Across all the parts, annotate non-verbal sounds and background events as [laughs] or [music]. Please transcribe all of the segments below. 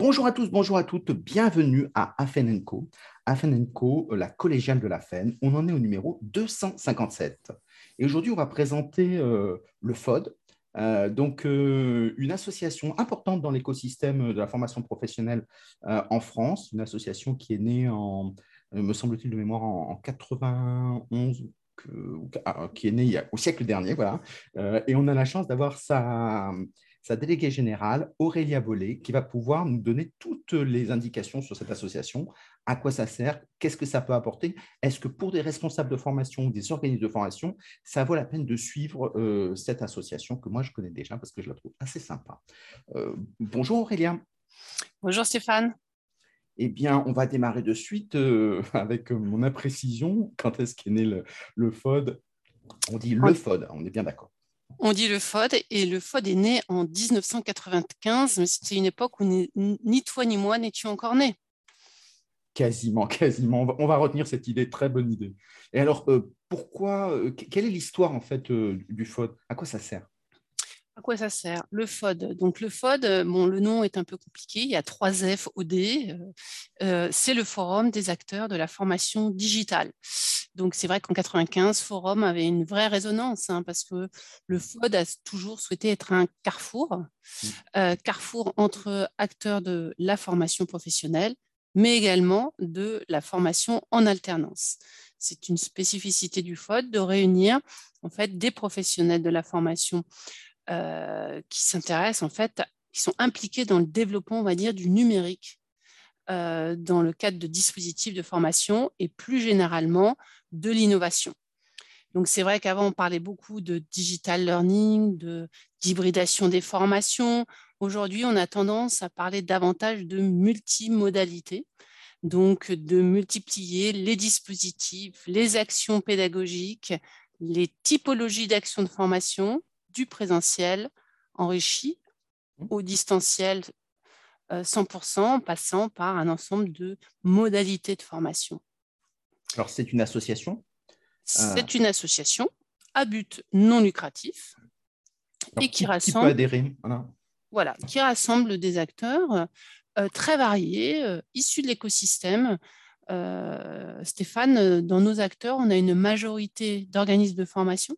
bonjour à tous, bonjour à toutes, bienvenue à Afen Co. Afen Co, la collégiale de la FEN. On en est au numéro 257. Et aujourd'hui, on va présenter euh, le FOD, euh, donc euh, une association importante dans l'écosystème de la formation professionnelle en France, une association qui est née en, me semble-t-il de mémoire, en, 91 qui est née au siècle dernier, voilà. et on a la chance d'avoir sa, sa déléguée générale, Aurélia Vollet, qui va pouvoir nous donner toutes les indications sur cette association, à quoi ça sert, qu'est-ce que ça peut apporter, est-ce que pour des responsables de formation ou des organismes de formation, ça vaut la peine de suivre euh, cette association que moi je connais déjà parce que je la trouve assez sympa. Euh, bonjour Aurélia. Bonjour Stéphane. Eh bien, on va démarrer de suite euh, [laughs] avec mon imprécision. Quand est-ce qu'est né le, le FOD On dit le FOD, on est bien d'accord. On dit le FOD, et le FOD est né en 1995, mais c'était une époque où ni, toi ni moi n'étions encore nés. Quasiment, quasiment. On va, retenir cette idée, très bonne idée. Et alors, euh, pourquoi, euh, quelle est l'histoire en fait euh, du FOD? À quoi ça sert? À quoi ça sert? Le FOD. Donc le FOD, bon, le nom est un peu compliqué. Il y a trois F c'est le forum des acteurs de la formation digitale. Donc c'est vrai qu'en 95, Forum avait une vraie résonance hein, parce que le FOD a toujours souhaité être un carrefour, mmh. euh, carrefour entre acteurs de la formation professionnelle, mais également de la formation en alternance. C'est une spécificité du FOD de réunir en fait des professionnels de la formation euh, qui s'intéressent en fait, qui sont impliqués dans le développement, on va dire, du numérique euh, dans le cadre de dispositifs de formation et plus généralement de l'innovation. Donc c'est vrai qu'avant on parlait beaucoup de digital learning, de d'hybridation des formations. Aujourd'hui, on a tendance à parler davantage de multimodalité, donc de multiplier les dispositifs, les actions pédagogiques, les typologies d'actions de formation du présentiel enrichi au distanciel 100% en passant par un ensemble de modalités de formation. Alors, c'est une association? C'est une association à but non lucratif et qui, rassemble. adhérer voilà. qui rassemble des acteurs euh, très variés, euh, issus de l'écosystème. Euh, Stéphane, dans nos acteurs, on a une majorité d'organismes de formation,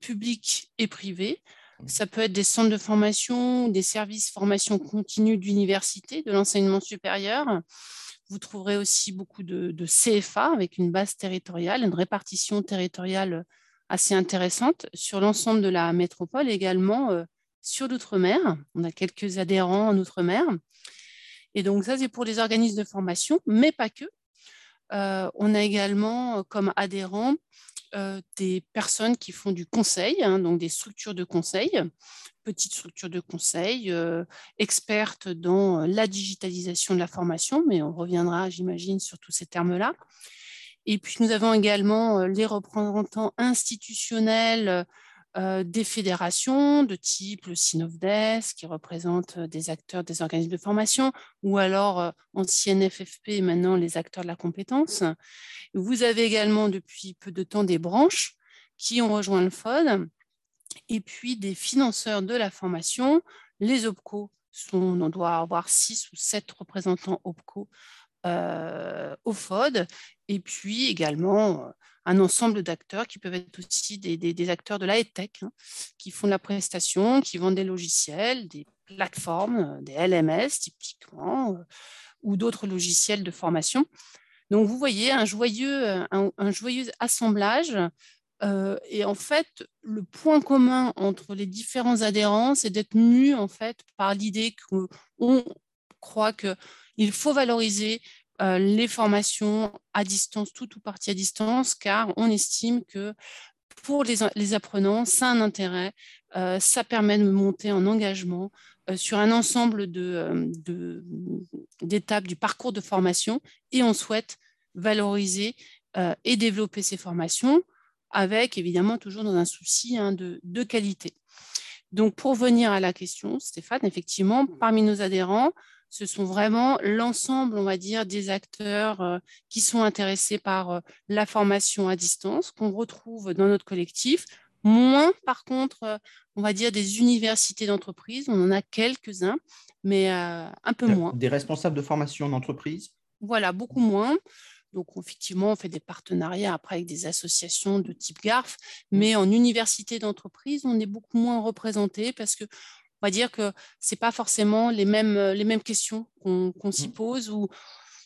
publics et privés, ça peut être des centres de formation, des services formation continue d'université, de l'enseignement supérieur. Vous trouverez aussi beaucoup de, CFA avec une base territoriale, une répartition territoriale assez intéressante sur l'ensemble de la métropole, également euh, sur l'outre-mer. On a quelques adhérents en outre-mer. Et donc ça, c'est pour les organismes de formation, mais pas que. Euh, on a également euh, comme adhérents des personnes qui font du conseil, hein, donc des structures de conseil, petites structures de conseil, euh, expertes dans la digitalisation de la formation, mais on reviendra, j'imagine, sur tous ces termes-là. Et puis, nous avons également euh, les représentants institutionnels euh, des fédérations de type le SINOVDES, qui représente euh, des acteurs des organismes de formation, ou alors euh, ancienne FFP, maintenant les acteurs de la compétence. Vous avez également depuis peu de temps des branches qui ont rejoint le FOD, et puis des financeurs de la formation. Les OPCO, on doit avoir six ou sept représentants OPCO au FOD, et puis également un ensemble d'acteurs qui peuvent être aussi des, acteurs de la tech hein, qui font de la prestation, qui vendent des logiciels, des plateformes, euh, des LMS typiquement, euh, ou d'autres logiciels de formation. Donc vous voyez un joyeux, euh, un, joyeux assemblage. et en fait, le point commun entre les différents adhérents, c'est d'être mu en fait par l'idée qu'on croit qu'il faut valoriser euh, les formations à distance, tout ou partie à distance, car on estime que pour les, apprenants, ça a un intérêt, euh, ça permet de monter en engagement euh, sur un ensemble d'étapes du parcours de formation et on souhaite valoriser et développer ces formations avec évidemment toujours dans un souci hein, de, de, qualité. Donc pour venir à la question, Stéphane, effectivement, parmi nos adhérents, ce sont vraiment l'ensemble, on va dire, des acteurs euh, qui sont intéressés par euh, la formation à distance qu'on retrouve dans notre collectif Moins, par contre, on va dire des universités d'entreprise. On en a quelques-uns, mais un peu moins. Des responsables de formation en entreprise? Voilà, beaucoup moins. Donc, effectivement, on fait des partenariats après avec des associations de type GARF, mmh. mais en université d'entreprise, on est beaucoup moins représenté parce que on va dire que ce n'est pas forcément les mêmes, les mêmes questions qu'on s'y mmh. pose ou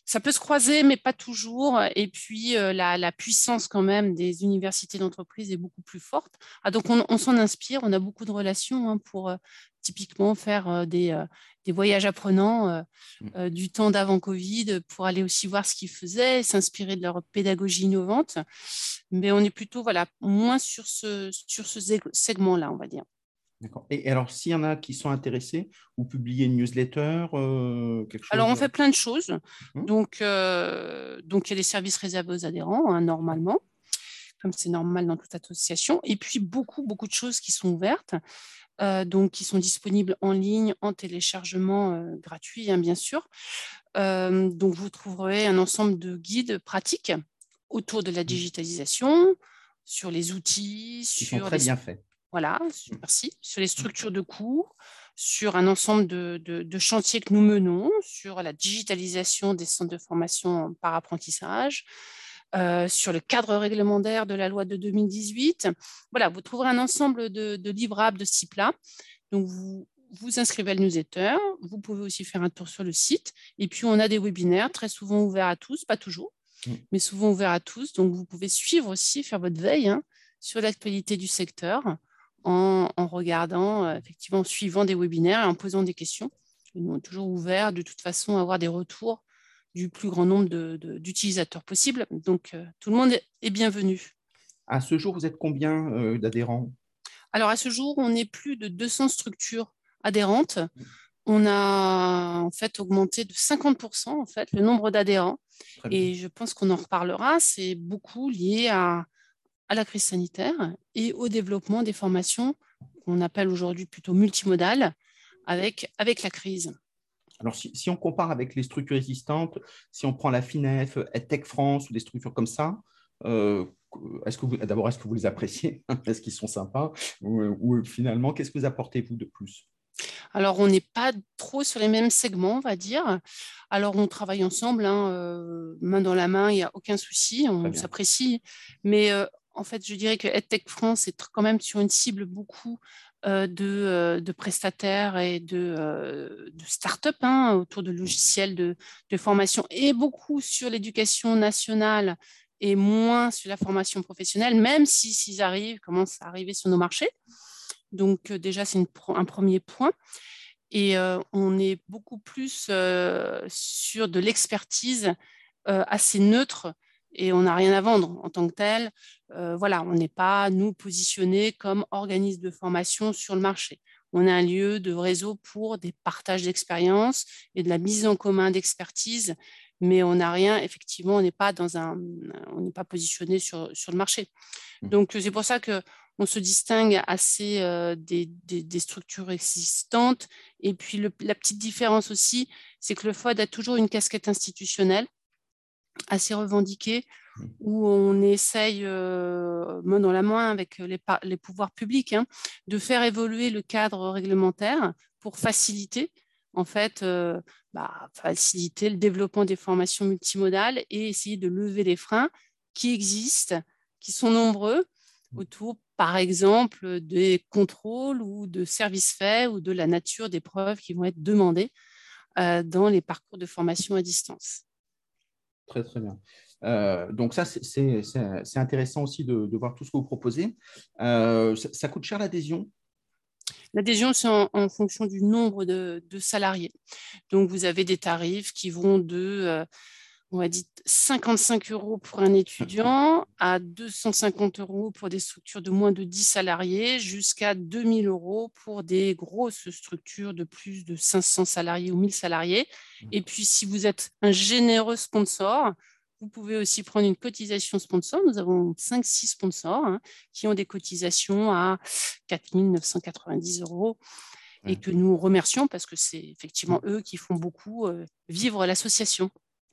ça peut se croiser, mais pas toujours. Et puis, euh, la, puissance quand même des universités d'entreprise est beaucoup plus forte. Ah, donc, on, s'en inspire. On a beaucoup de relations hein, pour euh, typiquement faire euh, des, des, voyages apprenants mmh. du temps d'avant Covid pour aller aussi voir ce qu'ils faisaient, s'inspirer de leur pédagogie innovante. Mais on est plutôt voilà, moins sur ce, sur ce segment-là, on va dire. D'accord. Et alors, s'il y en a qui sont intéressés, vous publiez une newsletter euh, quelque chose Alors, on fait plein de choses. Mmh. Donc, euh, donc, il y a des services réservés aux adhérents, hein, normalement, comme c'est normal dans toute association. Et puis, beaucoup, beaucoup de choses qui sont ouvertes, euh, donc qui sont disponibles en ligne, en téléchargement gratuit, hein, bien sûr. donc, vous trouverez un ensemble de guides pratiques autour de la mmh. digitalisation, sur les outils, qui sur sont très bien faits voilà, mmh. merci. Sur les structures de cours, sur un ensemble de, chantiers que nous menons, sur la digitalisation des centres de formation par apprentissage, euh, sur le cadre réglementaire de la loi de 2018. Voilà, vous trouverez un ensemble de, livrables de ce type-là. Donc, vous vous inscrivez à le newsletter. Vous pouvez aussi faire un tour sur le site. Et puis, on a des webinaires très souvent ouverts à tous, pas toujours, mmh. mais souvent ouverts à tous. Donc, vous pouvez suivre aussi, faire votre veille hein, sur l'actualité du secteur en, regardant, euh, effectivement, en suivant des webinaires et en posant des questions. nous, sommes toujours ouverts de toute façon à avoir des retours du plus grand nombre d'utilisateurs possible. Donc, euh, tout le monde est bienvenu. À ce jour, vous êtes combien euh, d'adhérents? Alors, à ce jour, on est plus de 200 structures adhérentes. On a en fait augmenté de 50% en fait, le nombre d'adhérents. Et je pense qu'on en reparlera. C'est beaucoup lié à, à la crise sanitaire et au développement des formations qu'on appelle aujourd'hui plutôt multimodales avec, avec la crise. Alors, si, on compare avec les structures existantes, si on prend la FINEF, EdTech France ou des structures comme ça, euh, est-ce que d'abord, est-ce que vous les appréciez? [laughs] Est-ce qu'ils sont sympas? Ou, finalement, qu'est-ce que vous apportez, vous, de plus? Alors, on n'est pas trop sur les mêmes segments, on va dire. Alors, on travaille ensemble, hein, euh, main dans la main, il n'y a aucun souci, on s'apprécie. Mais euh, en fait, je dirais que EdTech France est quand même sur une cible beaucoup euh, euh, de, prestataires et de, euh, start-up hein, autour de logiciels de, formation et beaucoup sur l'éducation nationale et moins sur la formation professionnelle, même si s'ils arrivent, commencent à arriver sur nos marchés. Donc déjà, c'est un premier point. Et on est beaucoup plus sur de l'expertise assez neutre et on n'a rien à vendre en tant que tel. Euh, voilà, on n'est pas, nous, positionnés comme organisme de formation sur le marché. On est un lieu de réseau pour des partages d'expériences et de la mise en commun d'expertise, mais on n'a rien, effectivement, on n'est pas dans un, on n'est pas positionné sur, sur le marché. Mmh. Donc, c'est pour ça que on se distingue assez euh, des, des, structures existantes. Et puis, la petite différence aussi, c'est que le FOD a toujours une casquette institutionnelle assez revendiqué, mmh. où on essaye, euh, main dans la main avec les, les pouvoirs publics, hein, de faire évoluer le cadre réglementaire pour faciliter, en fait, euh, bah, faciliter le développement des formations multimodales et essayer de lever les freins qui existent, qui sont nombreux, mmh. autour, par exemple, des contrôles ou de services faits ou de la nature des preuves qui vont être demandées euh, dans les parcours de formation à distance. Très, très bien. Euh, donc ça, c'est intéressant aussi de, voir tout ce que vous proposez. Euh, ça, coûte cher l'adhésion? L'adhésion, c'est en, fonction du nombre de, salariés. Donc, vous avez des tarifs qui vont de euh, on va dire 55 euros pour un étudiant à 250 euros pour des structures de moins de 10 salariés jusqu'à 2000 euros pour des grosses structures de plus de 500 salariés ou 1000 salariés. Mmh. Et puis, si vous êtes un généreux sponsor, vous pouvez aussi prendre une cotisation sponsor. Nous avons 5-6 sponsors hein, qui ont des cotisations à 4 990 euros et que nous remercions parce que c'est effectivement mmh. eux qui font beaucoup euh, vivre l'association.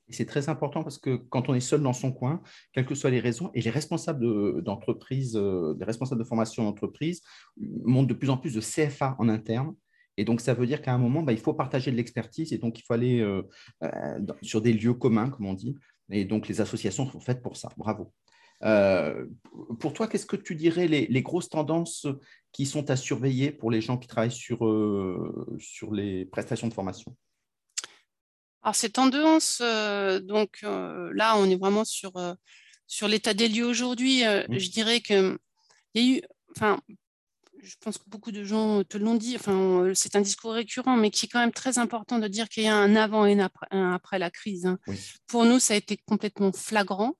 C'est très important parce que quand on est seul dans son coin, quelles que soient les raisons, et les responsables d'entreprise, euh, les responsables de formation d'entreprise montent de plus en plus de CFA en interne. Et donc, ça veut dire qu'à un moment, bah, il faut partager de l'expertise et donc il faut aller euh, euh, sur des lieux communs, comme on dit. Et donc, les associations sont faites pour ça. Bravo. pour toi, qu'est-ce que tu dirais les, grosses tendances qui sont à surveiller pour les gens qui travaillent sur les prestations de formation? Alors, ces tendances, euh, donc euh, là, on est vraiment sur, euh, sur l'état des lieux aujourd'hui. Mmh. Je dirais qu'il y a eu, enfin, je pense que beaucoup de gens te l'ont dit, enfin, c'est un discours récurrent, mais qui est quand même très important de dire qu'il y a un avant et un après, la crise. Hein. Pour nous, ça a été complètement flagrant.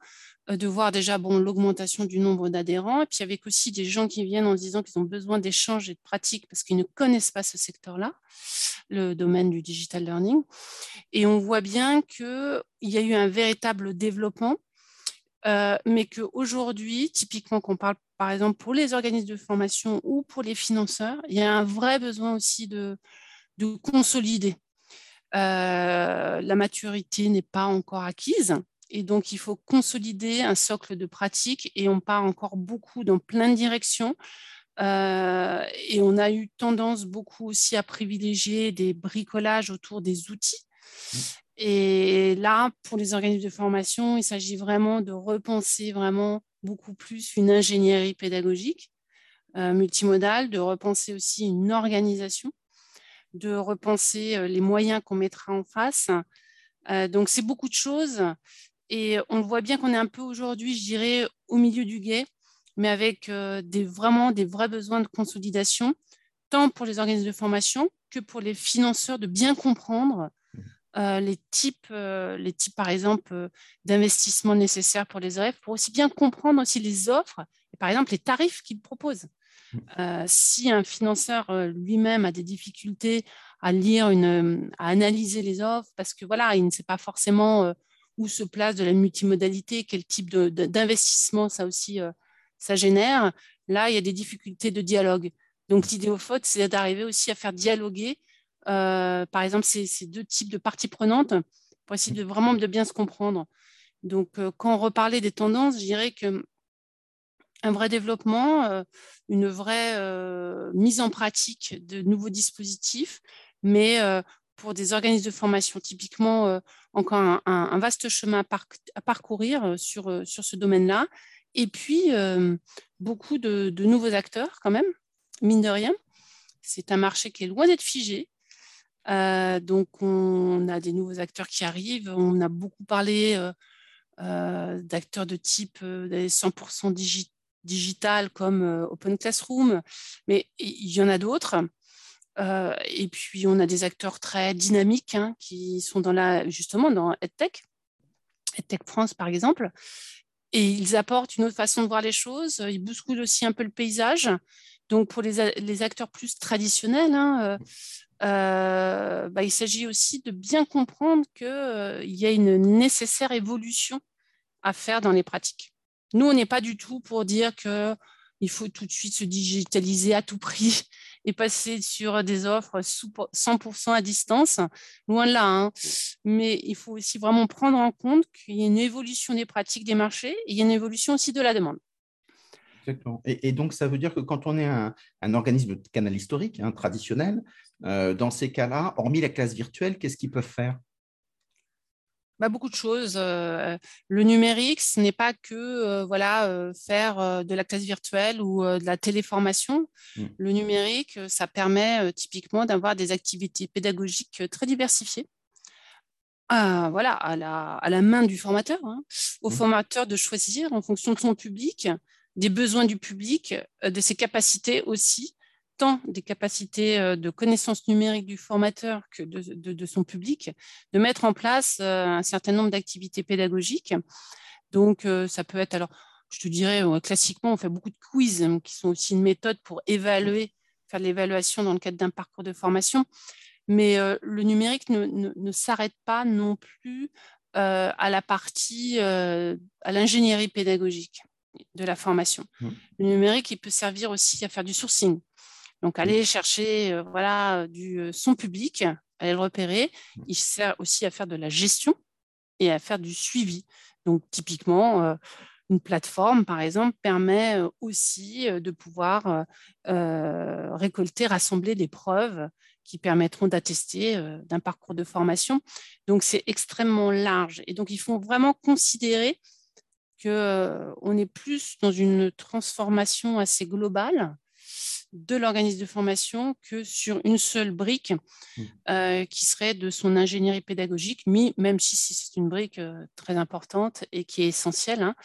Euh, de voir déjà bon, l'augmentation du nombre d'adhérents, et puis avec aussi des gens qui viennent en disant qu'ils ont besoin d'échanges et de pratiques parce qu'ils ne connaissent pas ce secteur-là, le domaine du digital learning. Et on voit bien qu'il y a eu un véritable développement, euh, mais qu'aujourd'hui, typiquement, qu'on parle par exemple pour les organismes de formation ou pour les financeurs, il y a un vrai besoin aussi de, de consolider. Euh, la maturité n'est pas encore acquise. Et donc, il faut consolider un socle de pratiques et on part encore beaucoup dans plein de directions. Euh, et on a eu tendance beaucoup aussi à privilégier des bricolages autour des outils. Mmh. Et là, pour les organismes de formation, il s'agit vraiment de repenser vraiment beaucoup plus une ingénierie pédagogique euh, multimodale, de repenser aussi une organisation, de repenser euh, les moyens qu'on mettra en face. donc, c'est beaucoup de choses. Et on voit bien qu'on est un peu aujourd'hui, je dirais, au milieu du guet, mais avec euh, des, vraiment des vrais besoins de consolidation, tant pour les organismes de formation que pour les financeurs, de bien comprendre mmh. euh, les, types, euh, les types, par exemple, d'investissements nécessaires pour les élèves, pour aussi bien comprendre aussi les offres et, par exemple, les tarifs qu'ils proposent. Mmh. si un financeur lui-même a des difficultés à lire, une, à analyser les offres, parce que voilà, il ne sait pas forcément où se place de la multimodalité, quel type d'investissement ça aussi euh, ça génère. Là, il y a des difficultés de dialogue. Donc, l'idée au c'est d'arriver aussi à faire dialoguer, euh, par exemple, ces, deux types de parties prenantes pour essayer de vraiment de bien se comprendre. Donc, euh, quand on reparlait des tendances, je dirais que un vrai développement, une vraie mise en pratique de nouveaux dispositifs, mais pour des organismes de formation, typiquement, encore un, vaste chemin à, parcourir euh, sur, euh, sur ce domaine-là. Et puis, beaucoup de, nouveaux acteurs, quand même, mine de rien. C'est un marché qui est loin d'être figé. donc, on a des nouveaux acteurs qui arrivent. On a beaucoup parlé d'acteurs de type 100% digital comme Open Classroom, mais il y en a d'autres. Euh, et puis, on a des acteurs très dynamiques hein, qui sont dans la, justement dans EdTech, EdTech France par exemple. Et ils apportent une autre façon de voir les choses. Ils bousculent aussi un peu le paysage. Donc, pour les, acteurs plus traditionnels, hein, euh, euh, bah, il s'agit aussi de bien comprendre qu'il y a une nécessaire évolution à faire dans les pratiques. Nous, on n'est pas du tout pour dire qu'il faut tout de suite se digitaliser à tout prix [laughs] et passer sur des offres 100% à distance. Loin de là. Hein. Mais il faut aussi vraiment prendre en compte qu'il y a une évolution des pratiques des marchés et il y a une évolution aussi de la demande. Exactement. Et, donc, ça veut dire que quand on est un, organisme de canal historique, hein, traditionnel, euh, dans ces cas-là, hormis la classe virtuelle, qu'est-ce qu'ils peuvent faire? Bah, beaucoup de choses. Euh, le numérique, ce n'est pas que euh, voilà, euh, faire de la classe virtuelle ou de la téléformation. Mmh. Le numérique, ça permet typiquement d'avoir des activités pédagogiques très diversifiées. À, voilà, à, la, à la main du formateur, hein. au mmh. formateur de choisir en fonction de son public, des besoins du public, de ses capacités aussi, tant des capacités euh, de connaissance numérique du formateur que de, son public, de mettre en place euh, un certain nombre d'activités pédagogiques. Donc, euh, ça peut être, alors, je te dirais, classiquement, on fait beaucoup de quiz hein, qui sont aussi une méthode pour évaluer, faire de l'évaluation dans le cadre d'un parcours de formation. Mais le numérique ne, s'arrête pas non plus à la partie, à l'ingénierie pédagogique de la formation. Mmh. Le numérique, il peut servir aussi à faire du sourcing. Donc, aller chercher euh, voilà, du, euh, son public, aller le repérer. Il sert aussi à faire de la gestion et à faire du suivi. Donc, typiquement, une plateforme, par exemple, permet aussi de pouvoir récolter, rassembler des preuves qui permettront d'attester d'un parcours de formation. Donc, c'est extrêmement large. Et donc, il faut vraiment considérer qu'on est plus dans une transformation assez globale de l'organisme de formation que sur une seule brique mmh. qui serait de son ingénierie pédagogique, mais même si c'est une brique très importante et qui est essentielle, hein,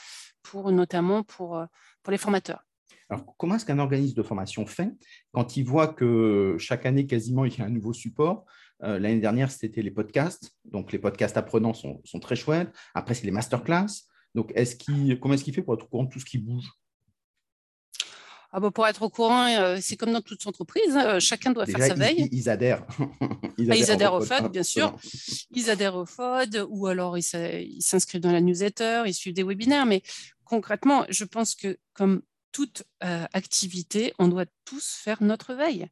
pour, notamment pour, pour les formateurs. Alors, comment est-ce qu'un organisme de formation fait quand il voit que chaque année, quasiment, il y a un nouveau support? L'année dernière, c'était les podcasts. Donc, les podcasts apprenants sont, sont très chouettes. Après, c'est les masterclass. Donc, est-ce comment est-ce qu'il fait pour être au courant de tout ce qui bouge? Ah bah, pour être au courant, euh, c'est comme dans toute entreprise, hein, chacun doit faire sa veille. Ils, adhèrent. [laughs] ils, adhèrent. au FOD, bien sûr. Ils adhèrent au FOD ou alors ils s'inscrivent dans la newsletter, ils suivent des webinaires. Mais concrètement, je pense que comme toute euh, activité, on doit tous faire notre veille.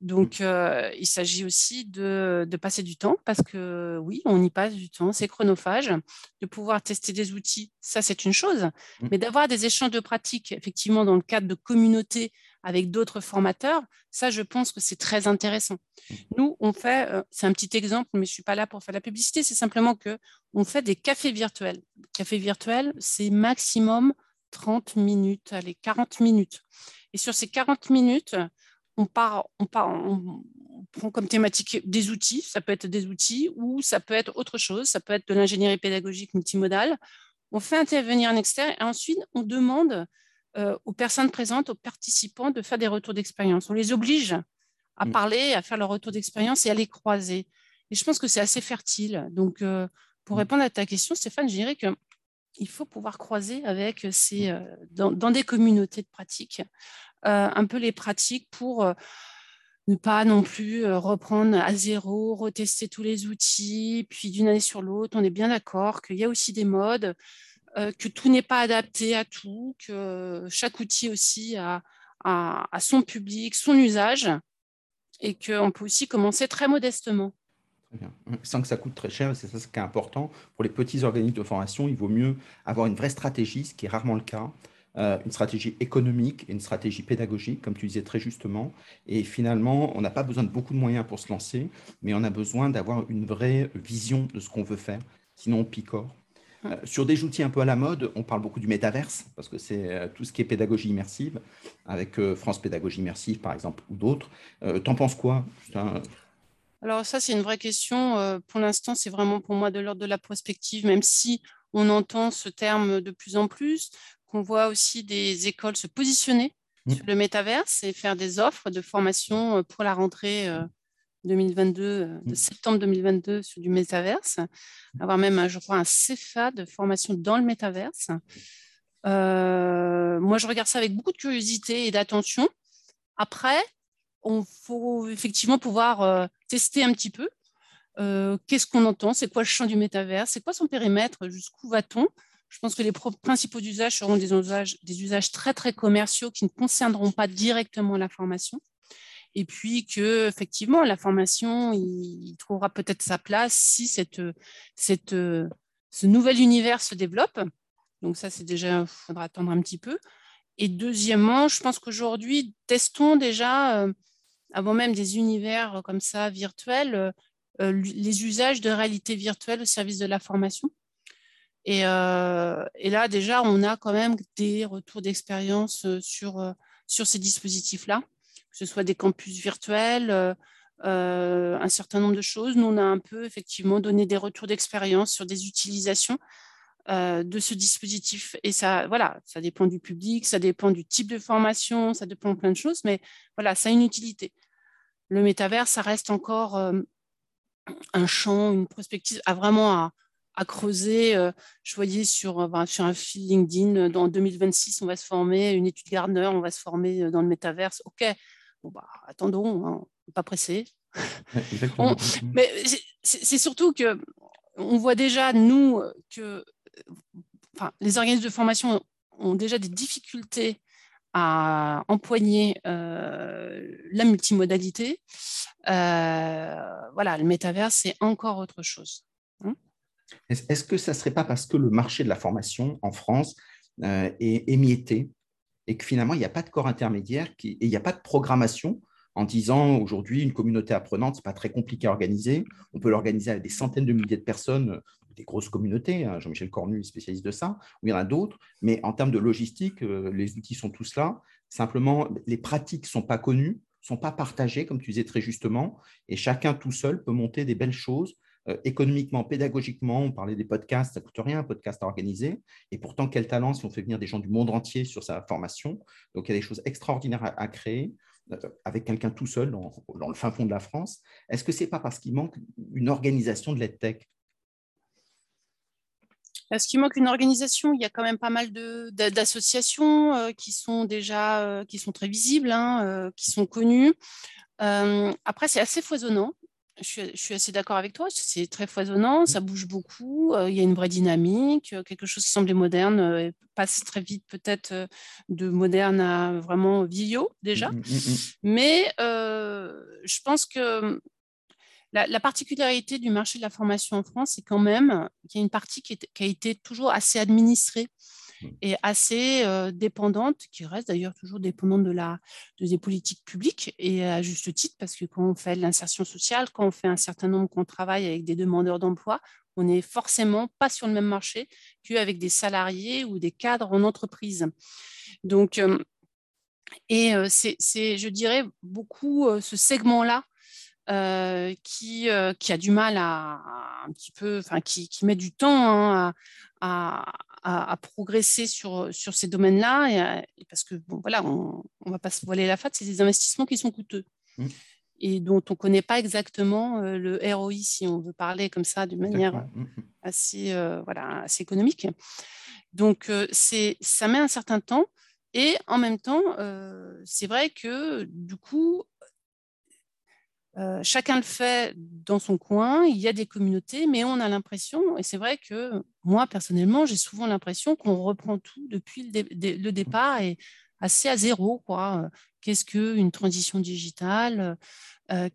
Donc, mmh. euh, il s'agit aussi de, passer du temps parce que oui, on y passe du temps, c'est chronophage. De pouvoir tester des outils, ça c'est une chose, mmh. mais d'avoir des échanges de pratiques, effectivement, dans le cadre de communautés avec d'autres formateurs, ça, je pense que c'est très intéressant. Mmh. Nous, on fait, euh, c'est un petit exemple, mais je ne suis pas là pour faire la publicité, c'est simplement que on fait des cafés virtuels. Cafés virtuels, c'est maximum 30 minutes, allez, 40 minutes. Et sur ces 40 minutes, on, part, on, part, on prend comme thématique des outils, ça peut être des outils ou ça peut être autre chose, ça peut être de l'ingénierie pédagogique multimodale. On fait intervenir un expert et ensuite on demande euh, aux personnes présentes, aux participants de faire des retours d'expérience. On les oblige à mm. parler, à faire leur retour d'expérience et à les croiser. Et je pense que c'est assez fertile. Donc, euh, pour mm. répondre à ta question, Stéphane, je dirais que il faut pouvoir croiser avec ces, euh, dans, des communautés de pratiques, euh, un peu les pratiques pour euh, ne pas non plus reprendre à zéro, retester tous les outils, puis d'une année sur l'autre, on est bien d'accord qu'il y a aussi des modes, que tout n'est pas adapté à tout, que chaque outil aussi a, a son public, son usage, et qu'on peut aussi commencer très modestement. Sans que ça coûte très cher, c'est ça ce qui est important. Pour les petits organismes de formation, il vaut mieux avoir une vraie stratégie, ce qui est rarement le cas. Euh, une stratégie économique et une stratégie pédagogique, comme tu disais très justement. Et finalement, on n'a pas besoin de beaucoup de moyens pour se lancer, mais on a besoin d'avoir une vraie vision de ce qu'on veut faire. Sinon, on picore. Euh, sur des outils un peu à la mode, on parle beaucoup du métaverse, parce que c'est euh, tout ce qui est pédagogie immersive, avec France Pédagogie Immersive, par exemple, ou d'autres. T'en penses quoi? Alors ça, c'est une vraie question. Euh, pour l'instant, c'est vraiment pour moi de l'ordre de la prospective, même si on entend ce terme de plus en plus, qu'on voit aussi des écoles se positionner mmh. sur le métaverse et faire des offres de formation euh, pour la rentrée 2022, euh, de mmh. septembre 2022 sur du métaverse, avoir même, je crois, un CFA de formation dans le métaverse. moi, je regarde ça avec beaucoup de curiosité et d'attention. Après, on faut effectivement pouvoir euh, tester un petit peu. Euh, qu'est-ce qu'on entend C'est quoi le champ du métavers C'est quoi son périmètre Jusqu'où va-t-on Je pense que les principaux usages seront des usages, très très commerciaux qui ne concerneront pas directement la formation. Et puis que effectivement la formation, il, trouvera peut-être sa place si cette, ce nouvel univers se développe. Donc ça, c'est déjà, il faudra attendre un petit peu. Et deuxièmement, je pense qu'aujourd'hui, testons déjà euh, avant même des univers euh, comme ça virtuels, euh, euh, les usages de réalité virtuelle au service de la formation. Et, là, déjà, on a quand même des retours d'expérience sur, sur ces dispositifs-là, que ce soit des campus virtuels, un certain nombre de choses. Nous, on a un peu effectivement donné des retours d'expérience sur des utilisations de ce dispositif. Et ça, voilà, ça dépend du public, ça dépend du type de formation, ça dépend de plein de choses, mais voilà, ça a une utilité. Le métavers, ça reste encore un champ, une perspective à vraiment à, creuser. je voyais sur, ben, sur un fil LinkedIn, en 2026, on va se former, une étude Gardner, on va se former dans le métaverse. OK, bon, bah, attendons, hein, pas pressé. [laughs] mais c'est surtout que on voit déjà, nous, que les organismes de formation ont déjà des difficultés à empoigner euh, la multimodalité. Euh, voilà, le métavers, c'est encore autre chose. Hein. Est-ce que ça ne serait pas parce que le marché de la formation en France est émietté et que finalement, il n'y a pas de corps intermédiaire et il n'y a pas de programmation en disant aujourd'hui, une communauté apprenante, ce n'est pas très compliqué à organiser. On peut l'organiser avec des centaines de milliers de personnes, des grosses communautés. Hein. Jean-Michel Cornu est spécialiste de ça, ou il y en a d'autres. Mais en termes de logistique, euh, les outils sont tous là. Simplement, les pratiques ne sont pas connues, ne sont pas partagées, comme tu disais très justement. Et chacun tout seul peut monter des belles choses euh, économiquement, pédagogiquement, on parlait des podcasts, ça ne coûte rien un podcast à organiser. Et pourtant, quel talent si on fait venir des gens du monde entier sur sa formation. Donc, il y a des choses extraordinaires à, créer euh, avec quelqu'un tout seul dans, le fin fond de la France. Est-ce que ce n'est pas parce qu'il manque une organisation de l'EdTech est-ce qu'il manque une organisation Il y a quand même pas mal d'associations euh, qui sont déjà qui sont très visibles, hein, qui sont connues. après, c'est assez foisonnant je suis, assez d'accord avec toi. C'est très foisonnant, ça bouge beaucoup. Euh, il y a une vraie dynamique, euh, quelque chose qui semblait moderne euh, passe très vite peut-être de moderne à vraiment vieillot déjà. Mmh, mmh, mmh. Mais je pense que la, particularité du marché de la formation en France, c'est quand même qu'il y a une partie qui, qui, a été toujours assez administrée est assez euh, dépendante, qui reste d'ailleurs toujours dépendante de la, des politiques publiques, et à juste titre, parce que quand on fait de l'insertion sociale, quand on fait un certain nombre, qu'on travaille avec des demandeurs d'emploi, on n'est forcément pas sur le même marché qu'avec des salariés ou des cadres en entreprise. Donc, euh, et euh, c'est, je dirais, beaucoup ce segment-là qui, qui, a du mal à, un petit peu, enfin qui, qui, met du temps hein, à, à, progresser sur, sur ces domaines-là, parce que bon, voilà, on ne va pas se voiler la face, c'est des investissements qui sont coûteux. Mmh. Et dont on ne connaît pas exactement euh, le ROI, si on veut parler comme ça, d'une manière mmh, mmh. assez, euh, voilà, assez économique. Donc, euh, c'est ça met un certain temps. Et en même temps, c'est vrai que du coup, chacun le fait dans son coin, il y a des communautés, mais on a l'impression, et c'est vrai que moi personnellement, j'ai souvent l'impression qu'on reprend tout depuis le, départ et assez à zéro. Qu'est-ce qu'une transition digitale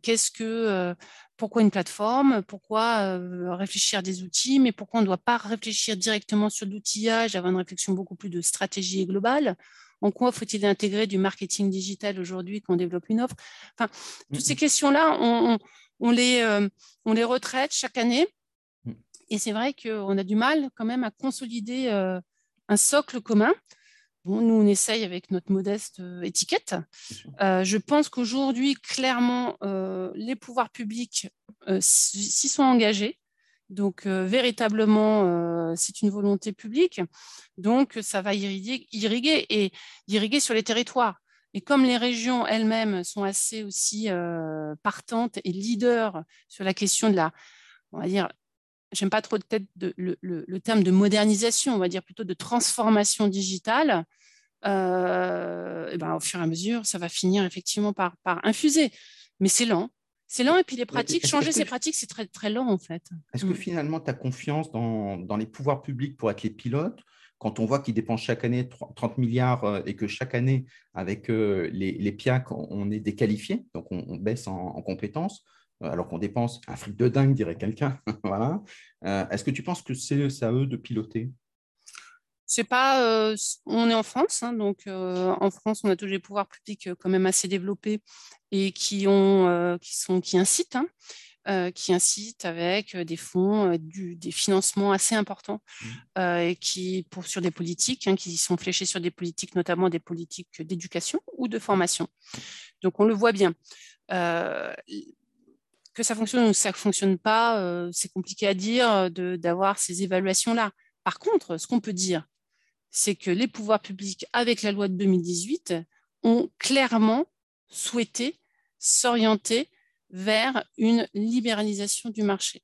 Qu'est-ce que, pourquoi une plateforme Pourquoi réfléchir à des outils Mais pourquoi on ne doit pas réfléchir directement sur l'outillage, avoir une réflexion beaucoup plus de stratégie globale en quoi faut-il intégrer du marketing digital aujourd'hui quand on développe une offre? Enfin, toutes ces questions-là, on, les, euh, on les retraite chaque année. Mm. Et c'est vrai qu'on a du mal quand même à consolider euh, un socle commun. Bon, nous, on essaye avec notre modeste euh, étiquette. je pense qu'aujourd'hui, clairement, les pouvoirs publics s'y sont engagés. Donc, euh, véritablement, euh, c'est une volonté publique. Donc, ça va irriguer, et irriguer sur les territoires. Et comme les régions elles-mêmes sont assez aussi euh, partantes et leaders sur la question de la, on va dire, j'aime pas trop peut-être le, terme de modernisation, on va dire plutôt de transformation digitale, ben, au fur et à mesure, ça va finir effectivement par infuser. Mais c'est lent, c'est lent et puis les pratiques, changer ces pratiques, c'est très, très lent en fait. Est-ce que mm. finalement tu as confiance dans, dans, les pouvoirs publics pour être les pilotes quand on voit qu'ils dépensent chaque année 30 milliards euh, et que chaque année, avec euh, les, les PIAC, on est déqualifié, donc on, baisse en, compétences, euh, alors qu'on dépense un fric de dingue, dirait quelqu'un. [laughs] voilà. Est-ce que tu penses que c'est à eux de piloter? C'est pas, euh, on est en France, hein, donc euh, en France, on a tous les pouvoirs publics euh, quand même assez développés et qui ont, qui sont, qui incitent, hein, qui incitent avec des fonds, des financements assez importants mmh. et qui pour sur des politiques, hein, qui sont fléchés sur des politiques, notamment des politiques d'éducation ou de formation. Donc on le voit bien. que ça fonctionne ou que ça ne fonctionne pas, c'est compliqué à dire d'avoir ces évaluations-là. Par contre, ce qu'on peut dire, c'est que les pouvoirs publics, avec la loi de 2018, ont clairement souhaité s'orienter vers une libéralisation du marché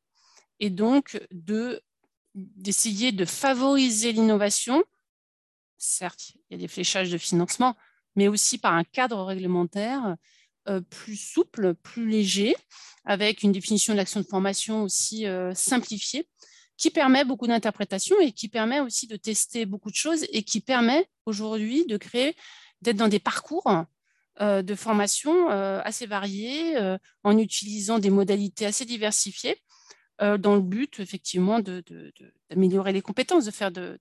et donc d'essayer de favoriser l'innovation. Certes, il y a des fléchages de financement, mais aussi par un cadre réglementaire euh, plus souple, plus léger, avec une définition de l'action de formation aussi euh, simplifiée, qui permet beaucoup d'interprétation et qui permet aussi de tester beaucoup de choses et qui permet aujourd'hui de créer, d'être dans des parcours euh, de formation euh, assez variés, euh, en utilisant des modalités assez diversifiées, dans le but effectivement d'améliorer les compétences, de faire, de,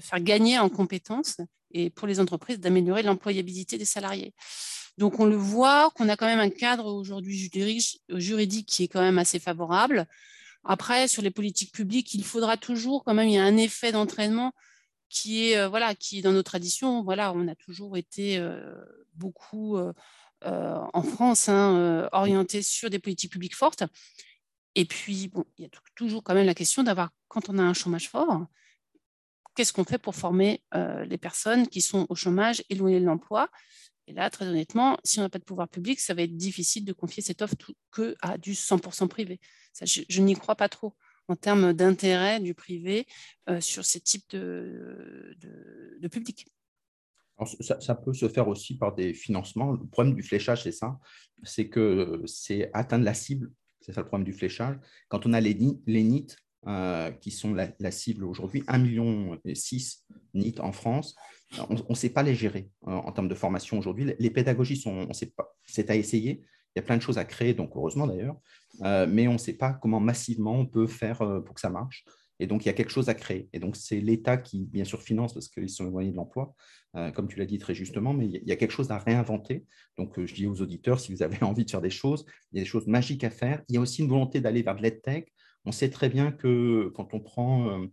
faire gagner en compétences et pour les entreprises d'améliorer l'employabilité des salariés. Donc on le voit qu'on a quand même un cadre aujourd'hui juridique qui est quand même assez favorable. Après, sur les politiques publiques, il faudra toujours quand même, il y a un effet d'entraînement qui est, voilà, qui est dans nos traditions. Voilà, on a toujours été beaucoup en France hein, orienté sur des politiques publiques fortes. Et puis, bon, il y a toujours quand même la question d'avoir, quand on a un chômage fort, qu'est-ce qu'on fait pour former les personnes qui sont au chômage, éloignées de l'emploi Et là, très honnêtement, si on n'a pas de pouvoir public, ça va être difficile de confier cette offre que à du 100% privé. Je, n'y crois pas trop en termes d'intérêt du privé sur ces types de, de, public. ça, peut se faire aussi par des financements. Le problème du fléchage, c'est ça, c'est que c'est atteindre la cible c'est ça le problème du fléchage. Quand on a les, les NIT, euh, qui sont la, cible aujourd'hui, 1,6 million NIT en France, on ne sait pas les gérer euh, en termes de formation aujourd'hui. Les pédagogies, sont, on sait pas, c'est à essayer. Il y a plein de choses à créer, donc heureusement d'ailleurs, euh, mais on ne sait pas comment massivement on peut faire pour que ça marche. Et donc, il y a quelque chose à créer. Et donc, c'est l'État qui, bien sûr, finance parce qu'ils sont éloignés de l'emploi, comme tu l'as dit très justement, mais il y a quelque chose à réinventer. Donc, je dis aux auditeurs, si vous avez [laughs] envie de faire des choses, il y a des choses magiques à faire. Il y a aussi une volonté d'aller vers de l'EdTech. On sait très bien que quand on prend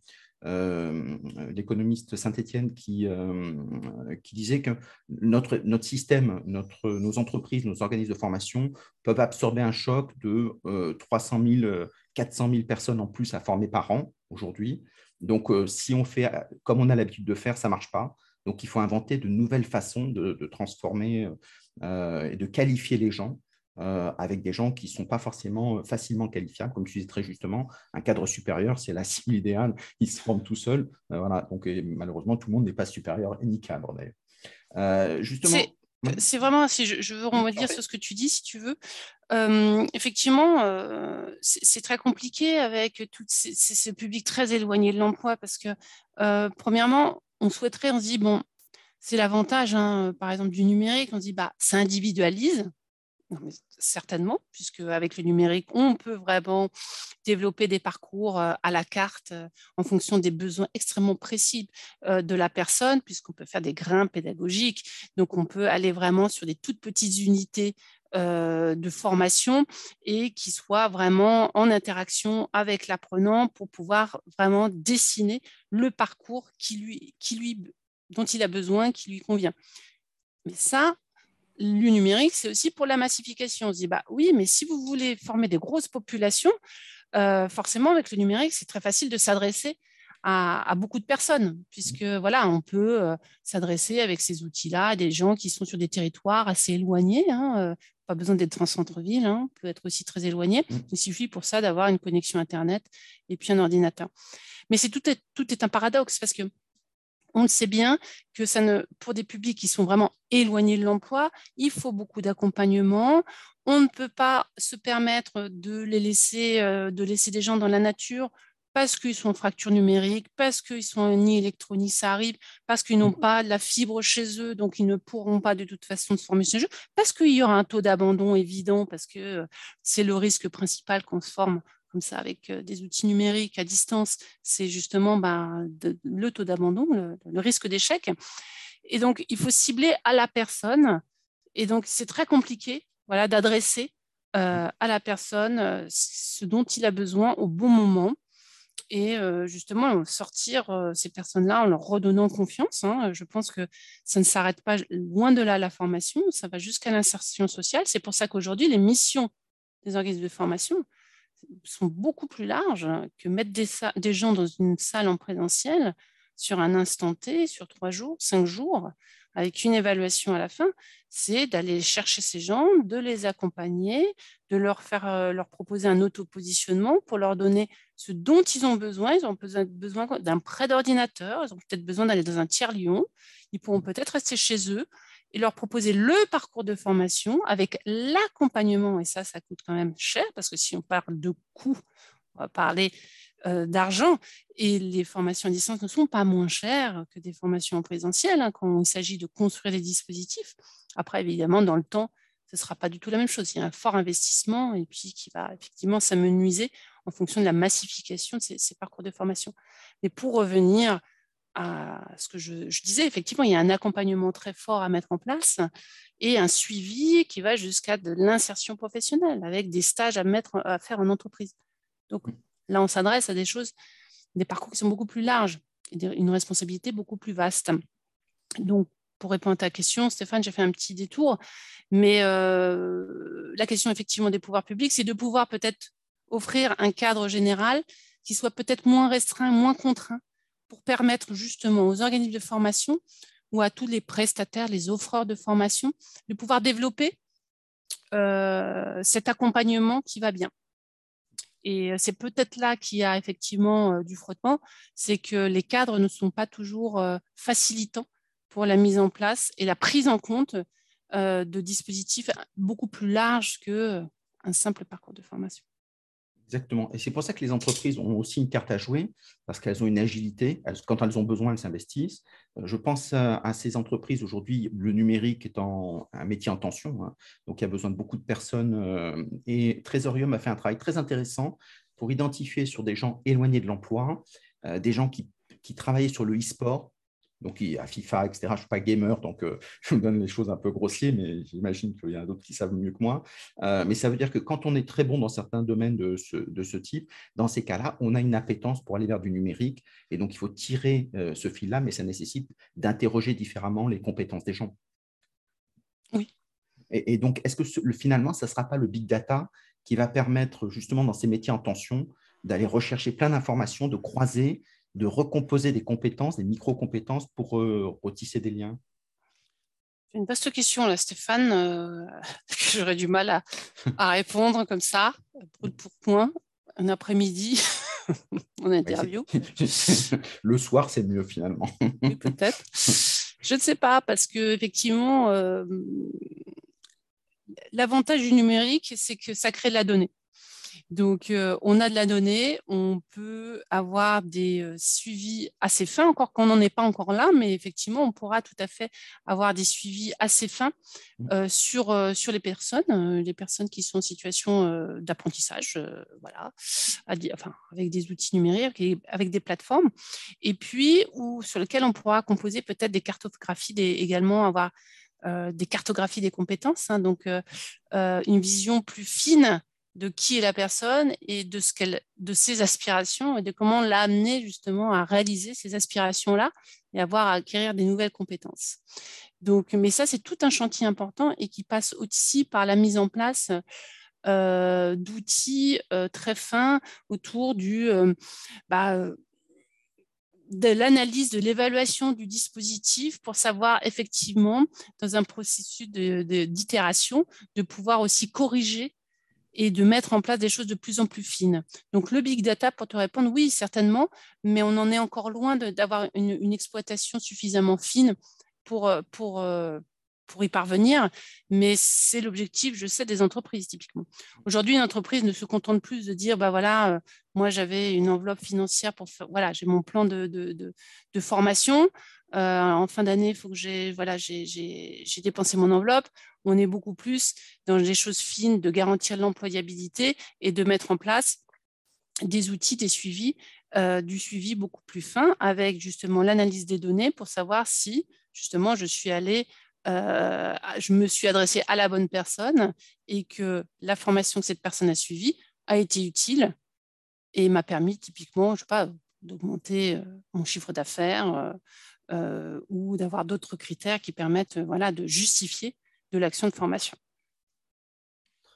euh, l'économiste Saint-Étienne qui, qui disait que notre, système, nos entreprises, nos organismes de formation peuvent absorber un choc de 300 000, 400 000 personnes en plus à former par an aujourd'hui. Donc, si on fait comme on a l'habitude de faire, ça ne marche pas. Donc, il faut inventer de nouvelles façons de, transformer euh, et de qualifier les gens euh, avec des gens qui ne sont pas forcément facilement qualifiables. Comme tu disais très justement, un cadre supérieur, c'est la cible idéale. Il se forme tout seul. Euh, voilà. Donc, malheureusement, tout le monde n'est pas supérieur ni cadre d'ailleurs. justement. C'est vraiment, si je, veux rebondir sur ce que tu dis, si tu veux. effectivement, c'est très compliqué avec tout ce public très éloigné de l'emploi parce que, premièrement, on souhaiterait, on se dit, bon, c'est l'avantage, hein, par exemple, du numérique, on se dit, bah, ça individualise. Certainement, puisque avec le numérique, on peut vraiment développer des parcours euh, à la carte euh, en fonction des besoins extrêmement précis euh, de la personne, puisqu'on peut faire des grains pédagogiques. Donc, on peut aller vraiment sur des toutes petites unités de formation et qui soient vraiment en interaction avec l'apprenant pour pouvoir vraiment dessiner le parcours dont il a besoin, qui lui convient. Mais ça, le numérique, c'est aussi pour la massification. On se dit, bah oui, mais si vous voulez former des grosses populations, forcément, avec le numérique, c'est très facile de s'adresser à, beaucoup de personnes, puisque voilà, on peut s'adresser avec ces outils-là à des gens qui sont sur des territoires assez éloignés. Hein, pas besoin d'être en centre-ville, hein, peut être aussi très éloigné. Il suffit pour ça d'avoir une connexion Internet et puis un ordinateur. Mais c'est tout est, tout est un paradoxe parce que on le sait bien que ça ne, pour des publics qui sont vraiment éloignés de l'emploi, il faut beaucoup d'accompagnement. On ne peut pas se permettre de les laisser, de laisser des gens dans la nature parce qu'ils sont en fracture numérique, parce qu'ils sont nid électronique, ça arrive, parce qu'ils n'ont mmh. pas de la fibre chez eux, donc ils ne pourront pas de toute façon se former ce jeu, parce qu'il y aura un taux d'abandon évident, parce que euh, c'est le risque principal qu'on se forme comme ça avec euh, des outils numériques à distance, c'est justement bah, le taux d'abandon, le, risque d'échec. Et donc, il faut cibler à la personne. Et donc, c'est très compliqué voilà, d'adresser euh, à la personne ce dont il a besoin au bon moment et justement sortir ces personnes-là en leur redonnant confiance. Hein. Je pense que ça ne s'arrête pas loin de là la formation, ça va jusqu'à l'insertion sociale. C'est pour ça qu'aujourd'hui, les missions des organismes de formation sont beaucoup plus larges que mettre des, gens dans une salle en présentiel sur un instant T, sur trois jours, cinq jours, avec une évaluation à la fin, c'est d'aller chercher ces gens, de les accompagner, de leur faire euh, leur proposer un auto-positionnement pour leur donner ce dont ils ont besoin. Ils ont besoin d'un prêt d'ordinateur, ils ont peut-être besoin d'aller dans un tiers-lion, ils pourront peut-être rester chez eux et leur proposer le parcours de formation avec l'accompagnement. Et ça, ça coûte quand même cher parce que si on parle de coûts, on va parler euh, d'argent. Et les formations à distance ne sont pas moins chères que des formations en présentiel hein, quand il s'agit de construire des dispositifs. Après, évidemment, dans le temps, ce ne sera pas du tout la même chose. Il y a un fort investissement et puis qui va effectivement s'amenuiser en fonction de la massification de ces, parcours de formation. Mais pour revenir à ce que je, disais, effectivement, il y a un accompagnement très fort à mettre en place et un suivi qui va jusqu'à de l'insertion professionnelle avec des stages à, mettre, à faire en entreprise. Donc là, on s'adresse à des choses, des parcours qui sont beaucoup plus larges et une responsabilité beaucoup plus vaste. Donc, pour répondre à ta question, Stéphane, j'ai fait un petit détour, mais euh, la question effectivement des pouvoirs publics, c'est de pouvoir peut-être offrir un cadre général qui soit peut-être moins restreint, moins contraint, pour permettre justement aux organismes de formation ou à tous les prestataires, les offreurs de formation, de pouvoir développer euh, cet accompagnement qui va bien. Et c'est peut-être là qu'il y a effectivement euh, du frottement, c'est que les cadres ne sont pas toujours facilitants pour la mise en place et la prise en compte euh, de dispositifs beaucoup plus larges qu'un euh, simple parcours de formation. Exactement. Et c'est pour ça que les entreprises ont aussi une carte à jouer, parce qu'elles ont une agilité. quand elles ont besoin, elles s'investissent. Euh, je pense à, ces entreprises. Aujourd'hui, le numérique en, un métier en tension. Hein. donc, il y a besoin de beaucoup de personnes. et Trésorium a fait un travail très intéressant pour identifier sur des gens éloignés de l'emploi, des gens qui travaillaient sur le e-sport, donc à FIFA, etc. Je ne suis pas gamer, donc euh, [laughs] je me donne les choses un peu grossiers, mais j'imagine qu'il y en a d'autres qui savent mieux que moi. Euh, mais ça veut dire que quand on est très bon dans certains domaines de ce, type, dans ces cas-là, on a une appétence pour aller vers du numérique. Et donc, il faut tirer euh, ce fil-là, mais ça nécessite d'interroger différemment les compétences des gens. Oui. Et, donc, est-ce que finalement, ça ne sera pas le big data qui va permettre justement dans ces métiers en tension d'aller rechercher plein d'informations, de croiser de recomposer des compétences, des micro-compétences pour euh, retisser des liens? C'est une vaste question, là, Stéphane, euh, [laughs] j'aurais du mal à, répondre comme ça, pour point, un après-midi [laughs] en interview. [laughs] Le soir, c'est mieux finalement. peut-être. Je ne sais pas, parce que effectivement, euh, l'avantage du numérique, c'est que ça crée de la donnée. Donc, euh, on a de la donnée, on peut avoir des euh, suivis assez fins, encore qu'on n'en est pas encore là, mais effectivement, on pourra tout à fait avoir des suivis assez fins mmh. euh, sur, sur les personnes, les personnes qui sont en situation d'apprentissage, voilà, enfin, avec des outils numériques et avec des plateformes, et puis ou, sur lesquelles on pourra composer peut-être des cartographies, également avoir des cartographies des compétences, hein, donc une vision plus fine de qui est la personne et de, ce qu'elle, de ses aspirations et de comment l'amener justement à réaliser ces aspirations-là et avoir à acquérir des nouvelles compétences. Donc, mais ça, c'est tout un chantier important et qui passe aussi par la mise en place euh, d'outils euh, très fins autour du, euh, bah, de l'analyse, de l'évaluation du dispositif pour savoir effectivement, dans un processus d'itération, de pouvoir aussi corriger et de mettre en place des choses de plus en plus fines. Donc le big data, pour te répondre, oui, certainement, mais on en est encore loin d'avoir une, exploitation suffisamment fine pour, euh, pour, euh, pour y parvenir, mais c'est l'objectif, je sais, des entreprises typiquement. Aujourd'hui, une entreprise ne se contente plus de dire, bah voilà, euh, moi j'avais une enveloppe financière pour faire, voilà, j'ai mon plan de, de, de, formation. En fin d'année, il faut que j'ai voilà, dépensé mon enveloppe. On est beaucoup plus dans des choses fines de garantir l'employabilité et de mettre en place des outils, des suivis, euh, du suivi beaucoup plus fin avec justement l'analyse des données pour savoir si justement je suis euh, je me suis adressé à la bonne personne et que la formation que cette personne a suivie a été utile et m'a permis typiquement, je sais pas, d'augmenter euh, mon chiffre d'affaires ou d'avoir d'autres critères qui permettent voilà, de justifier de l'action de formation.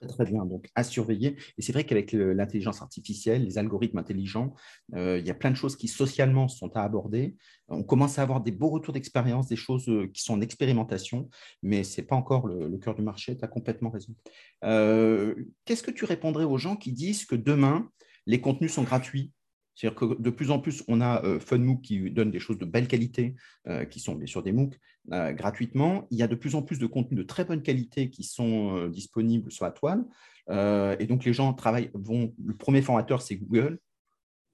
Très, bien, donc à surveiller. Et c'est vrai qu'avec l'intelligence artificielle, les algorithmes intelligents, euh, il y a plein de choses qui socialement sont à aborder. On commence à avoir des beaux retours d'expérience, des choses euh, qui sont en expérimentation, mais ce n'est pas encore le, cœur du marché, tu as complètement raison. Euh, qu'est-ce que tu répondrais aux gens qui disent que demain, les contenus sont gratuits? C'est-à-dire que de plus en plus, on a euh, FunMOOC qui donne des choses de belle qualité, euh, qui sont bien sûr des MOOC euh, gratuitement. Il y a de plus en plus de contenus de très bonne qualité qui sont disponibles sur la toile. et donc, les gens travaillent, vont. Le premier formateur, c'est Google.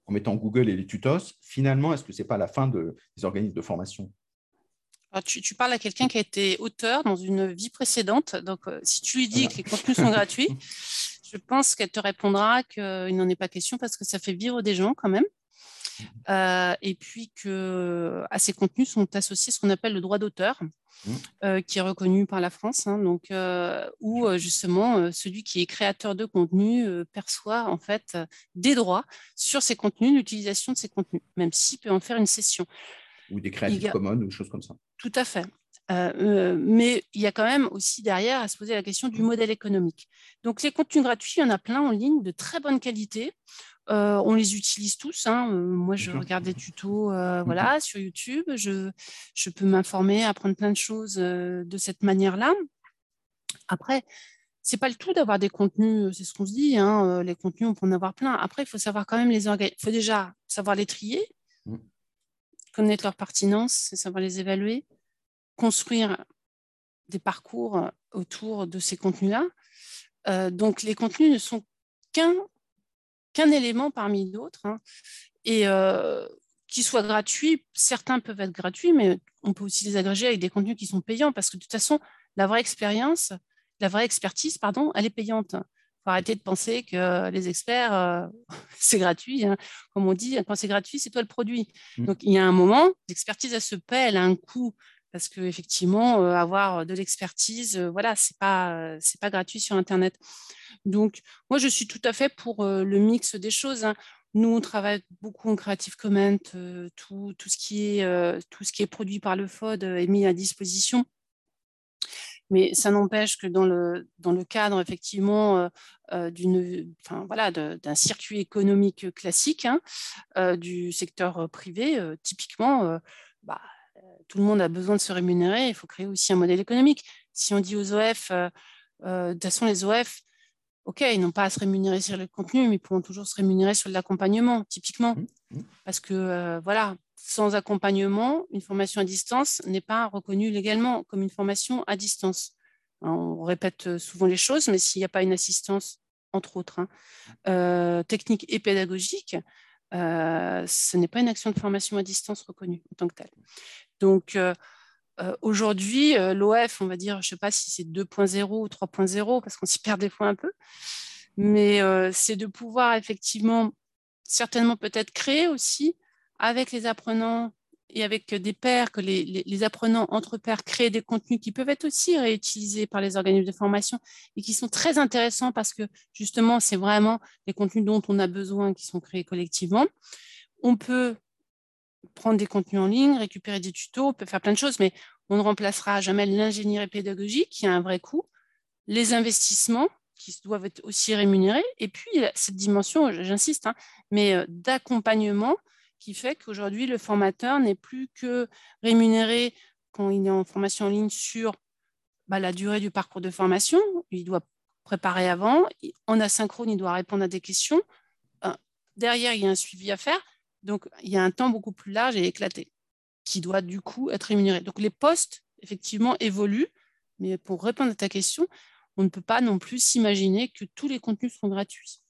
En mettant Google et les tutos, finalement, est-ce que ce n'est pas la fin de, des organismes de formation? Tu, parles à quelqu'un qui a été auteur dans une vie précédente. Donc, euh, si tu lui dis que les contenus sont gratuits, [laughs] je pense qu'elle te répondra qu'il n'en est pas question parce que ça fait vivre des gens quand même. Euh, et puis que à ces contenus sont associés ce qu'on appelle le droit d'auteur, mmh. euh, qui est reconnu par la France, hein, donc où justement celui qui est créateur de contenu perçoit en fait des droits sur ces contenus, l'utilisation de ces contenus, même s'il peut en faire une session. Ou des Creative Commons ou des choses comme ça. Tout à fait. Euh, euh, mais il y a quand même aussi derrière à se poser la question du modèle économique. Donc les contenus gratuits, il y en a plein en ligne de très bonne qualité. Euh, on les utilise tous. Hein. moi, je regarde des tutos mm-hmm. voilà, sur YouTube. Je, je peux m'informer, apprendre plein de choses de cette manière-là. Après, c'est pas le tout d'avoir des contenus, c'est ce qu'on se dit. Hein, les contenus, on peut en avoir plein. Après, il faut savoir quand même les. Il faut déjà savoir les trier, mm connaître leur pertinence, c'est savoir les évaluer, construire des parcours autour de ces contenus-là. Euh, donc, les contenus ne sont qu'un qu'un élément parmi d'autres. Hein. et euh, qu'ils soient gratuits, certains peuvent être gratuits, mais on peut aussi les agréger avec des contenus qui sont payants parce que de toute façon, la vraie expérience, la vraie expertise, pardon, elle est payante faut arrêter de penser que les experts, euh, [laughs] c'est gratuit. Hein. Comme on dit, quand c'est gratuit, c'est toi le produit. Mmh. Donc, il y a un moment, l'expertise, elle se paie, elle a un coût. Parce qu'effectivement, euh, avoir de l'expertise, euh, voilà, ce n'est pas, c'est pas gratuit sur Internet. Donc, moi, je suis tout à fait pour le mix des choses. Hein. Nous, on travaille beaucoup en Creative Commons. tout, tout, ce qui est, tout ce qui est produit par le FOD est mis à disposition. Mais ça n'empêche que dans le, dans le cadre effectivement d'une, enfin, voilà, d'un circuit économique classique hein, du secteur privé, typiquement, bah, tout le monde a besoin de se rémunérer. Il faut créer aussi un modèle économique. Si on dit aux OF, de toute façon, les OF, OK, ils n'ont pas à se rémunérer sur le contenu, mais ils pourront toujours se rémunérer sur l'accompagnement, typiquement. Mmh, mmh. Parce que, voilà, sans accompagnement, une formation à distance n'est pas reconnue légalement comme une formation à distance. On répète souvent les choses, mais s'il n'y a pas une assistance, entre autres, hein, euh, technique et pédagogique, euh, ce n'est pas une action de formation à distance reconnue en tant que telle. Donc, euh, aujourd'hui, l'OF, on va dire, je ne sais pas si c'est 2.0 ou 3.0, parce qu'on s'y perd des fois un peu, mais c'est de pouvoir effectivement, certainement peut-être créer aussi avec les apprenants et avec des pairs, que les, apprenants entre pairs créent des contenus qui peuvent être aussi réutilisés par les organismes de formation et qui sont très intéressants parce que justement, c'est vraiment les contenus dont on a besoin qui sont créés collectivement. On peut prendre des contenus en ligne, récupérer des tutos, on peut faire plein de choses, mais on ne remplacera jamais l'ingénierie pédagogique qui a un vrai coût, les investissements qui doivent être aussi rémunérés, et puis cette dimension, j'insiste, hein, mais euh, d'accompagnement qui fait qu'aujourd'hui, le formateur n'est plus que rémunéré quand il est en formation en ligne sur bah, la durée du parcours de formation. Il doit préparer avant. En asynchrone, il doit répondre à des questions. Euh, derrière, il y a un suivi à faire. Donc, il y a un temps beaucoup plus large et éclaté qui doit du coup être rémunéré. Donc, les postes, effectivement, évoluent. Mais pour répondre à ta question, on ne peut pas non plus s'imaginer que tous les contenus seront gratuits.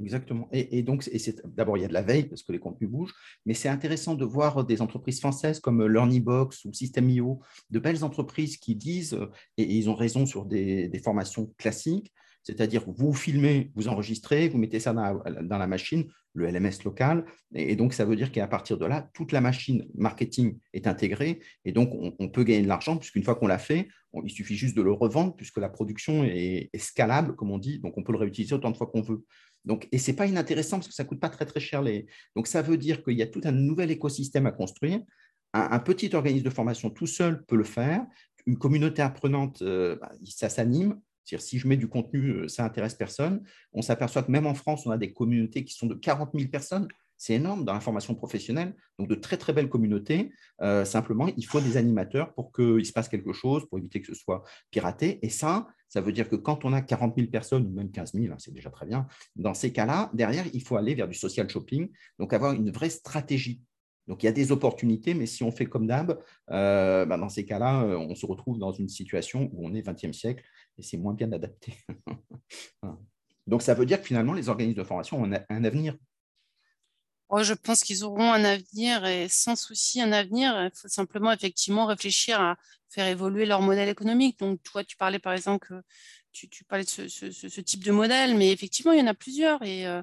Exactement. Et, donc, d'abord, il y a de la veille parce que les contenus bougent, mais c'est intéressant de voir des entreprises françaises comme LearnyBox ou System.io, de belles entreprises qui disent, et, ils ont raison sur des, formations classiques, c'est-à-dire vous filmez, vous enregistrez, vous mettez ça dans la, machine, le LMS local, et, donc ça veut dire qu'à partir de là, toute la machine marketing est intégrée, et donc on, peut gagner de l'argent, puisqu'une fois qu'on l'a fait, il suffit juste de le revendre, puisque la production est scalable, comme on dit, donc on peut le réutiliser autant de fois qu'on veut. Donc, et ce n'est pas inintéressant parce que ça ne coûte pas très très cher. Les... Donc ça veut dire qu'il y a tout un nouvel écosystème à construire. Un, petit organisme de formation tout seul peut le faire. Une communauté apprenante, euh, bah, ça s'anime. Si je mets du contenu, euh, ça intéresse personne. On s'aperçoit que même en France, on a des communautés qui sont de 40 000 personnes. C'est énorme dans la formation professionnelle. Donc, de très, très belles communautés. Euh, simplement, il faut des animateurs pour qu'il se passe quelque chose, pour éviter que ce soit piraté. Et ça, ça veut dire que quand on a 40 000 personnes, ou même 15 000, hein, c'est déjà très bien, dans ces cas-là, derrière, il faut aller vers du social shopping, donc avoir une vraie stratégie. Donc il y a des opportunités, mais si on fait comme d'hab, euh, bah, dans ces cas-là, euh, on se retrouve dans une situation où on est 20e siècle et c'est moins bien adapté. [laughs] Donc ça veut dire que finalement, les organismes de formation ont un avenir. Oh, je pense qu'ils auront un avenir et sans souci un avenir. Il faut simplement effectivement réfléchir à faire évoluer leur modèle économique. Donc, toi, tu parlais par exemple que tu, parlais de ce, type de modèle, mais effectivement, il y en a plusieurs. Euh,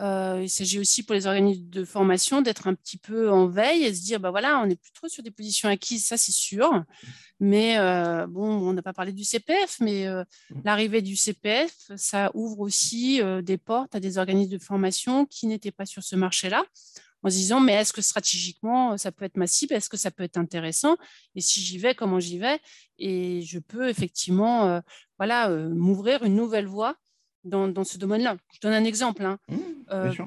euh, il s'agit aussi pour les organismes de formation d'être un petit peu en veille et se dire, bah voilà, on n'est plus trop sur des positions acquises, ça c'est sûr. Mais euh, bon, on n'a pas parlé du CPF, mais mmh. l'arrivée du CPF, ça ouvre aussi des portes à des organismes de formation qui n'étaient pas sur ce marché-là en se disant mais est-ce que stratégiquement ça peut être ma cible, est-ce que ça peut être intéressant? Et si j'y vais, comment j'y vais? Et je peux effectivement voilà m'ouvrir une nouvelle voie dans, ce domaine-là. Je donne un exemple. Hein. Mmh,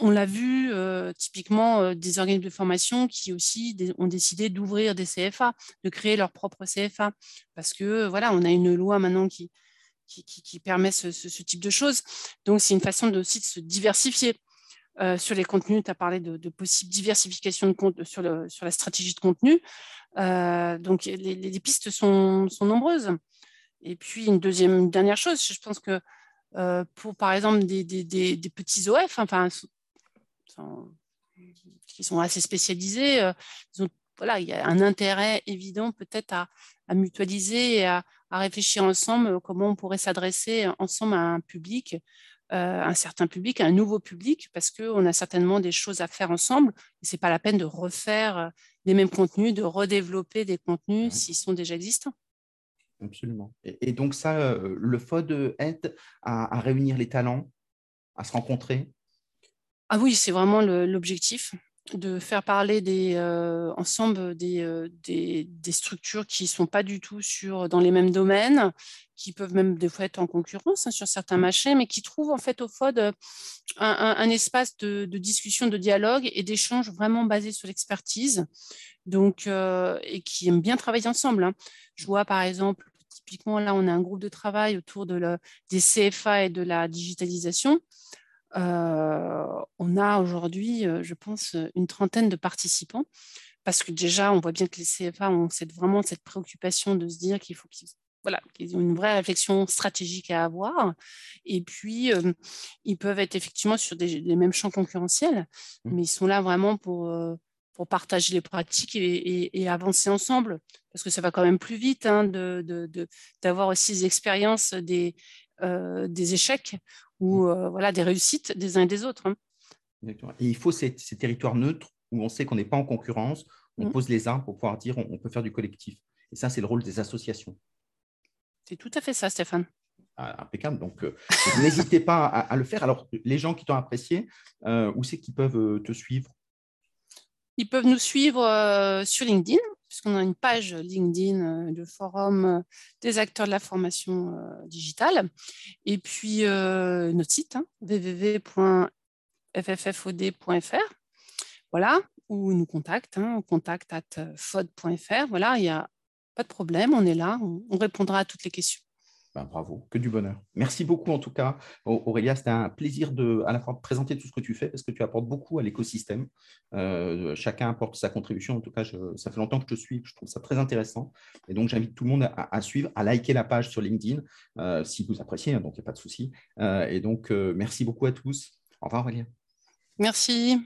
on l'a vu typiquement des organismes de formation qui aussi ont décidé d'ouvrir des CFA, de créer leur propre CFA, parce que voilà, on a une loi maintenant qui, qui, permet ce, type de choses. Donc, c'est une façon de, aussi de se diversifier. Euh, sur les contenus, tu as parlé de, de possible diversification de sur, le, sur la stratégie de contenu. Euh, donc, les, pistes sont, sont, nombreuses. Et puis, une deuxième, dernière chose, je pense que euh, pour, par exemple, des, des, des, petits OF, enfin, qui sont assez spécialisés, voilà, il y a un intérêt évident peut-être à, à, mutualiser et à, à, réfléchir ensemble comment on pourrait s'adresser ensemble à un public euh, un certain public, un nouveau public, parce qu'on a certainement des choses à faire ensemble. Et ce n'est pas la peine de refaire euh, les mêmes contenus, de redévelopper des contenus s'ils sont déjà existants. Absolument. Et, donc ça, euh, le FOD aide à, réunir les talents, à se rencontrer. Ah oui, c'est vraiment l'objectif de faire parler des, ensemble des, des, des, structures qui ne sont pas du tout sur, dans les mêmes domaines, qui peuvent même des fois être en concurrence hein, sur certains marchés, mais qui trouvent en fait au FOD un, un, espace de, de, discussion, de dialogue et d'échange vraiment basé sur l'expertise, donc et qui aiment bien travailler ensemble. Hein. Je vois par exemple, typiquement là, on a un groupe de travail autour de le, des CFA et de la digitalisation. Euh, on a aujourd'hui, euh, je pense, une trentaine de participants parce que déjà, on voit bien que les CFA ont cette, vraiment cette préoccupation de se dire qu'il faut qu'ils voilà, ont une vraie réflexion stratégique à avoir. Et puis, euh, ils peuvent être effectivement sur des, les mêmes champs concurrentiels, mmh. mais ils sont là vraiment pour, pour partager les pratiques et, avancer ensemble, parce que ça va quand même plus vite hein, d'avoir de, de, aussi des expériences des, des échecs ou euh, voilà, des réussites des uns et des autres. Hein. Et il faut ces, territoires neutres où on sait qu'on n'est pas en concurrence, on mm. pose les armes pour pouvoir dire on, peut faire du collectif. Et ça, c'est le rôle des associations. C'est tout à fait ça, Stéphane. Ah, impeccable. Donc, euh, [laughs] n'hésitez pas à, le faire. Alors, les gens qui t'ont apprécié, euh, où c'est qu'ils peuvent te suivre? Ils peuvent nous suivre sur LinkedIn, puisqu'on a une page LinkedIn, de forum des acteurs de la formation digitale, et puis notre site, hein, www.fffod.fr, voilà, ou nous contacte, hein, contact at fod.fr, voilà, il n'y a pas de problème, on est là, on répondra à toutes les questions. Ben, bravo, que du bonheur. Merci beaucoup en tout cas, Aurélia. C'était un plaisir de à la fois présenter tout ce que tu fais parce que tu apportes beaucoup à l'écosystème. Euh, chacun apporte sa contribution. En tout cas, ça fait longtemps que je te suis, je trouve ça très intéressant. Et donc, j'invite tout le monde à, suivre, à liker la page sur LinkedIn euh, si vous appréciez, hein, donc il n'y a pas de souci. Euh, et donc, merci beaucoup à tous. Au revoir, Aurélia. Merci.